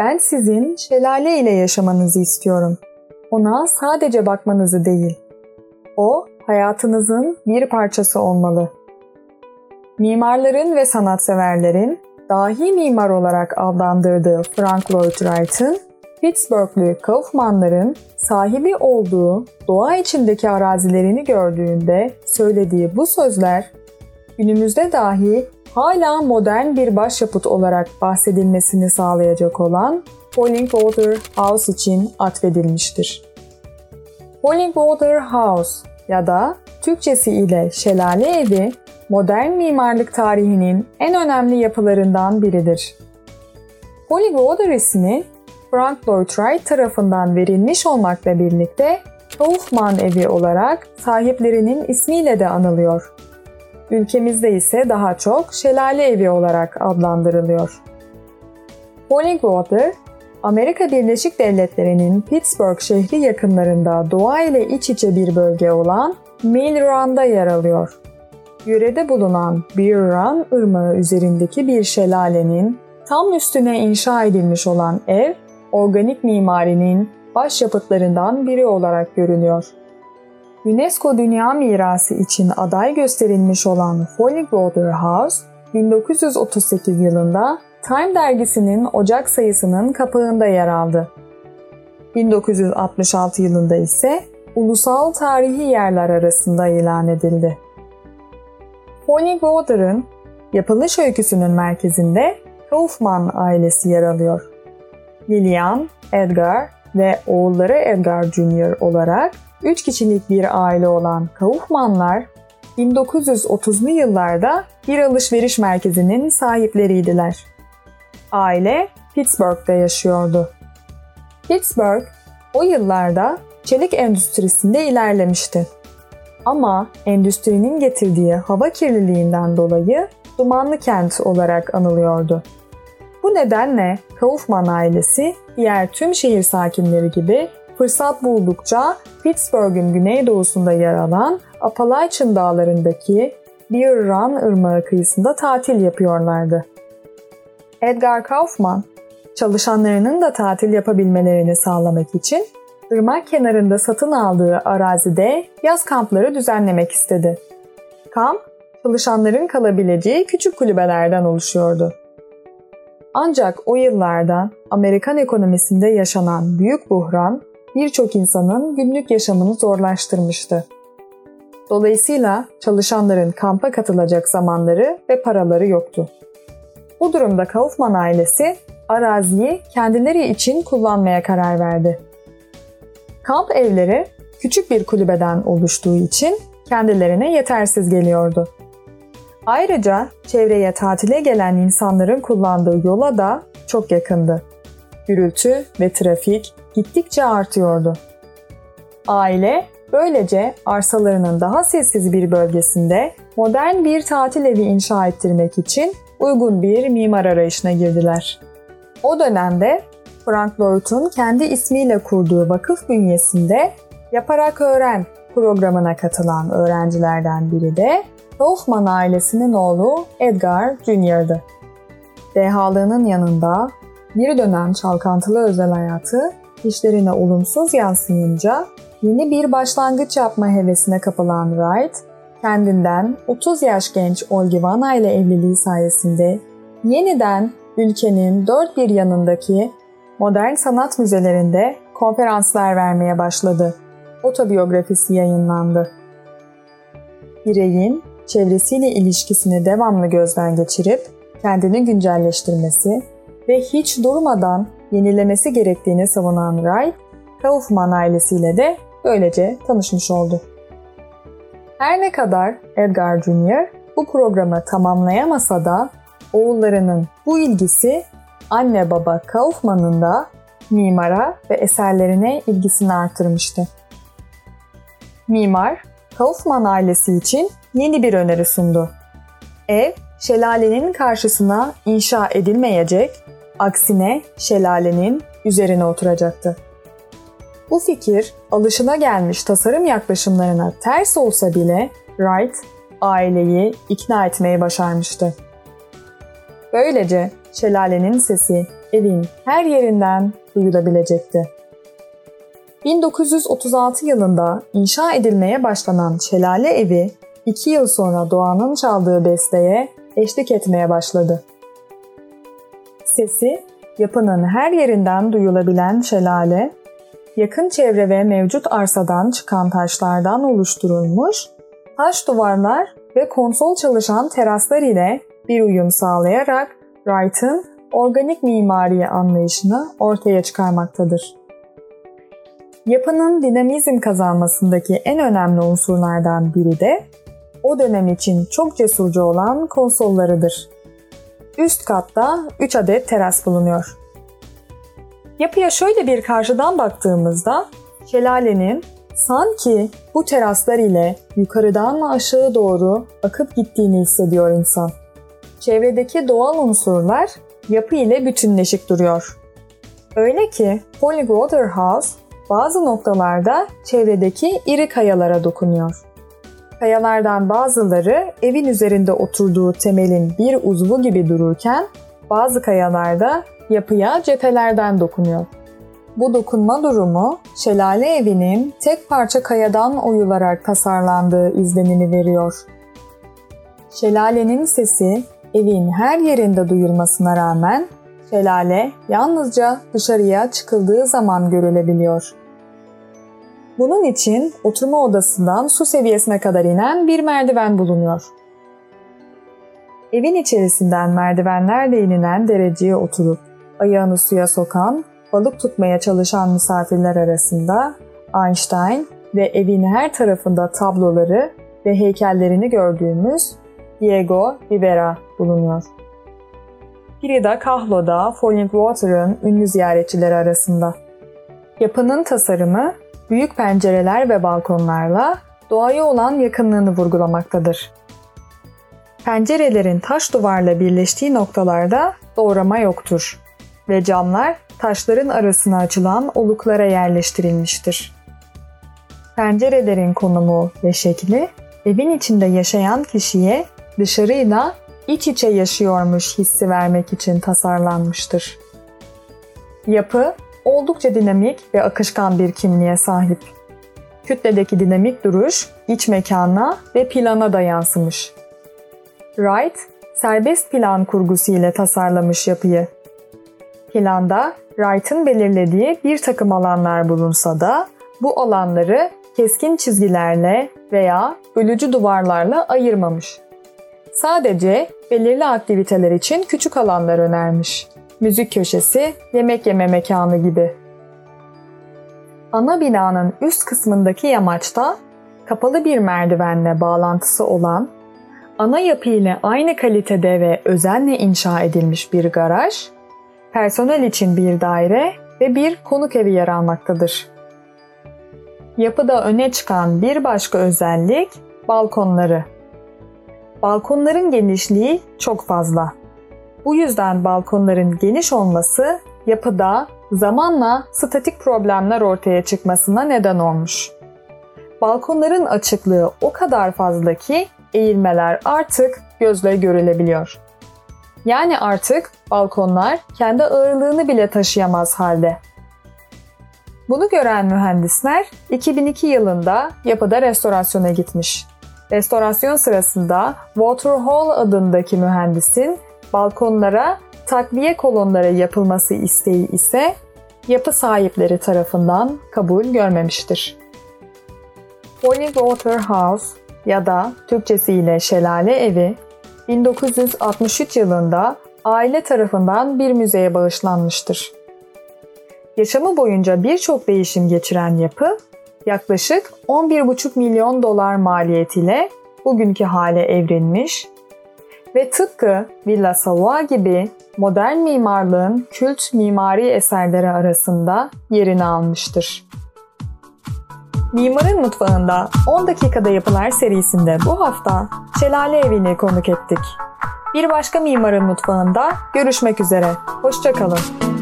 Ben sizin şelale ile yaşamanızı istiyorum. Ona sadece bakmanızı değil. O hayatınızın bir parçası olmalı. Mimarların ve sanatseverlerin dahi mimar olarak adlandırdığı Frank Lloyd Wright'ın Pittsburghlü Kaufmanların sahibi olduğu doğa içindeki arazilerini gördüğünde söylediği bu sözler günümüzde dahi hala modern bir başyapıt olarak bahsedilmesini sağlayacak olan Water House için atfedilmiştir. Water House ya da Türkçesi ile Şelale Evi modern mimarlık tarihinin en önemli yapılarından biridir. Water ismi Frank Lloyd Wright tarafından verilmiş olmakla birlikte Kaufman Evi olarak sahiplerinin ismiyle de anılıyor. Ülkemizde ise daha çok Şelale Evi olarak adlandırılıyor. Bollingwater, Amerika Birleşik Devletleri'nin Pittsburgh şehri yakınlarında doğa ile iç içe bir bölge olan Mill Run'da yer alıyor. Yörede bulunan Bear Run ırmağı üzerindeki bir şelalenin tam üstüne inşa edilmiş olan ev, organik mimarinin başyapıtlarından biri olarak görünüyor. UNESCO Dünya Mirası için aday gösterilmiş olan Water House, 1938 yılında Time dergisinin Ocak sayısının kapağında yer aldı. 1966 yılında ise ulusal tarihi yerler arasında ilan edildi. Water'ın yapılış öyküsünün merkezinde Kaufman ailesi yer alıyor. Lillian, Edgar ve oğulları Edgar Jr. olarak 3 kişilik bir aile olan Kaufmanlar 1930'lu yıllarda bir alışveriş merkezinin sahipleriydiler. Aile Pittsburgh'da yaşıyordu. Pittsburgh o yıllarda çelik endüstrisinde ilerlemişti. Ama endüstrinin getirdiği hava kirliliğinden dolayı dumanlı kent olarak anılıyordu. Bu nedenle Kaufman ailesi diğer tüm şehir sakinleri gibi fırsat buldukça Pittsburgh'ın güneydoğusunda yer alan Appalachian dağlarındaki Bear Run ırmağı kıyısında tatil yapıyorlardı. Edgar Kaufman, çalışanlarının da tatil yapabilmelerini sağlamak için ırmak kenarında satın aldığı arazide yaz kampları düzenlemek istedi. Kamp, çalışanların kalabileceği küçük kulübelerden oluşuyordu. Ancak o yıllarda Amerikan ekonomisinde yaşanan büyük buhran birçok insanın günlük yaşamını zorlaştırmıştı. Dolayısıyla çalışanların kampa katılacak zamanları ve paraları yoktu. Bu durumda Kaufman ailesi araziyi kendileri için kullanmaya karar verdi. Kamp evleri küçük bir kulübeden oluştuğu için kendilerine yetersiz geliyordu. Ayrıca çevreye tatile gelen insanların kullandığı yola da çok yakındı. Gürültü ve trafik gittikçe artıyordu. Aile böylece arsalarının daha sessiz bir bölgesinde modern bir tatil evi inşa ettirmek için uygun bir mimar arayışına girdiler. O dönemde Frank Lloyd'un kendi ismiyle kurduğu vakıf bünyesinde Yaparak Öğren programına katılan öğrencilerden biri de Kaufman ailesinin oğlu Edgar Jr.'dı. Dehalığının yanında bir dönem çalkantılı özel hayatı işlerine olumsuz yansıyınca yeni bir başlangıç yapma hevesine kapılan Wright, kendinden 30 yaş genç Olgivana ile evliliği sayesinde yeniden ülkenin dört bir yanındaki modern sanat müzelerinde konferanslar vermeye başladı. Otobiyografisi yayınlandı. Bireyin çevresiyle ilişkisini devamlı gözden geçirip kendini güncelleştirmesi ve hiç durmadan yenilemesi gerektiğini savunan Wright, Kaufman ailesiyle de böylece tanışmış oldu. Her ne kadar Edgar Jr. bu programı tamamlayamasa da oğullarının bu ilgisi anne baba Kaufman'ın da mimara ve eserlerine ilgisini artırmıştı. Mimar, Kaufman ailesi için yeni bir öneri sundu. Ev, şelalenin karşısına inşa edilmeyecek, aksine şelalenin üzerine oturacaktı. Bu fikir alışına gelmiş tasarım yaklaşımlarına ters olsa bile Wright aileyi ikna etmeyi başarmıştı. Böylece şelalenin sesi evin her yerinden duyulabilecekti. 1936 yılında inşa edilmeye başlanan şelale evi 2 yıl sonra Doğan'ın çaldığı besteye eşlik etmeye başladı. Sesi yapının her yerinden duyulabilen şelale, yakın çevre ve mevcut arsadan çıkan taşlardan oluşturulmuş, taş duvarlar ve konsol çalışan teraslar ile bir uyum sağlayarak Wright'ın organik mimari anlayışını ortaya çıkarmaktadır. Yapının dinamizm kazanmasındaki en önemli unsurlardan biri de o dönem için çok cesurca olan konsollarıdır. Üst katta 3 adet teras bulunuyor. Yapıya şöyle bir karşıdan baktığımızda şelalenin sanki bu teraslar ile yukarıdan aşağı doğru akıp gittiğini hissediyor insan. Çevredeki doğal unsurlar yapı ile bütünleşik duruyor. Öyle ki Polywater House bazı noktalarda çevredeki iri kayalara dokunuyor. Kayalardan bazıları evin üzerinde oturduğu temelin bir uzvu gibi dururken bazı kayalarda yapıya cephelerden dokunuyor. Bu dokunma durumu şelale evinin tek parça kayadan oyularak tasarlandığı izlenimi veriyor. Şelalenin sesi evin her yerinde duyulmasına rağmen şelale yalnızca dışarıya çıkıldığı zaman görülebiliyor. Bunun için oturma odasından su seviyesine kadar inen bir merdiven bulunuyor. Evin içerisinden merdivenlerle inilen dereceye oturup ayağını suya sokan, balık tutmaya çalışan misafirler arasında Einstein ve evin her tarafında tabloları ve heykellerini gördüğümüz Diego Rivera bulunuyor. Frida Kahlo da Falling Water'ın ünlü ziyaretçileri arasında. Yapının tasarımı büyük pencereler ve balkonlarla doğaya olan yakınlığını vurgulamaktadır. Pencerelerin taş duvarla birleştiği noktalarda doğrama yoktur ve camlar taşların arasına açılan oluklara yerleştirilmiştir. Pencerelerin konumu ve şekli evin içinde yaşayan kişiye dışarıyla iç içe yaşıyormuş hissi vermek için tasarlanmıştır. Yapı oldukça dinamik ve akışkan bir kimliğe sahip. Kütledeki dinamik duruş iç mekana ve plana da yansımış. Wright, serbest plan kurgusu ile tasarlamış yapıyı. Planda Wright'ın belirlediği bir takım alanlar bulunsa da bu alanları keskin çizgilerle veya bölücü duvarlarla ayırmamış. Sadece belirli aktiviteler için küçük alanlar önermiş müzik köşesi, yemek yeme mekanı gibi. Ana binanın üst kısmındaki yamaçta kapalı bir merdivenle bağlantısı olan, ana yapı ile aynı kalitede ve özenle inşa edilmiş bir garaj, personel için bir daire ve bir konuk evi yer almaktadır. Yapıda öne çıkan bir başka özellik balkonları. Balkonların genişliği çok fazla. Bu yüzden balkonların geniş olması yapıda zamanla statik problemler ortaya çıkmasına neden olmuş. Balkonların açıklığı o kadar fazla ki eğilmeler artık gözle görülebiliyor. Yani artık balkonlar kendi ağırlığını bile taşıyamaz halde. Bunu gören mühendisler 2002 yılında yapıda restorasyona gitmiş. Restorasyon sırasında Waterhall adındaki mühendisin balkonlara takviye kolonları yapılması isteği ise yapı sahipleri tarafından kabul görmemiştir. Water House ya da Türkçesiyle Şelale Evi 1963 yılında aile tarafından bir müzeye bağışlanmıştır. Yaşamı boyunca birçok değişim geçiren yapı yaklaşık 11,5 milyon dolar maliyetiyle bugünkü hale evrilmiş ve tıpkı Villa Savoye gibi modern mimarlığın kült mimari eserleri arasında yerini almıştır. Mimarın Mutfağında 10 dakikada yapılar serisinde bu hafta Şelale Evi'ni konuk ettik. Bir başka Mimarın Mutfağında görüşmek üzere. Hoşçakalın.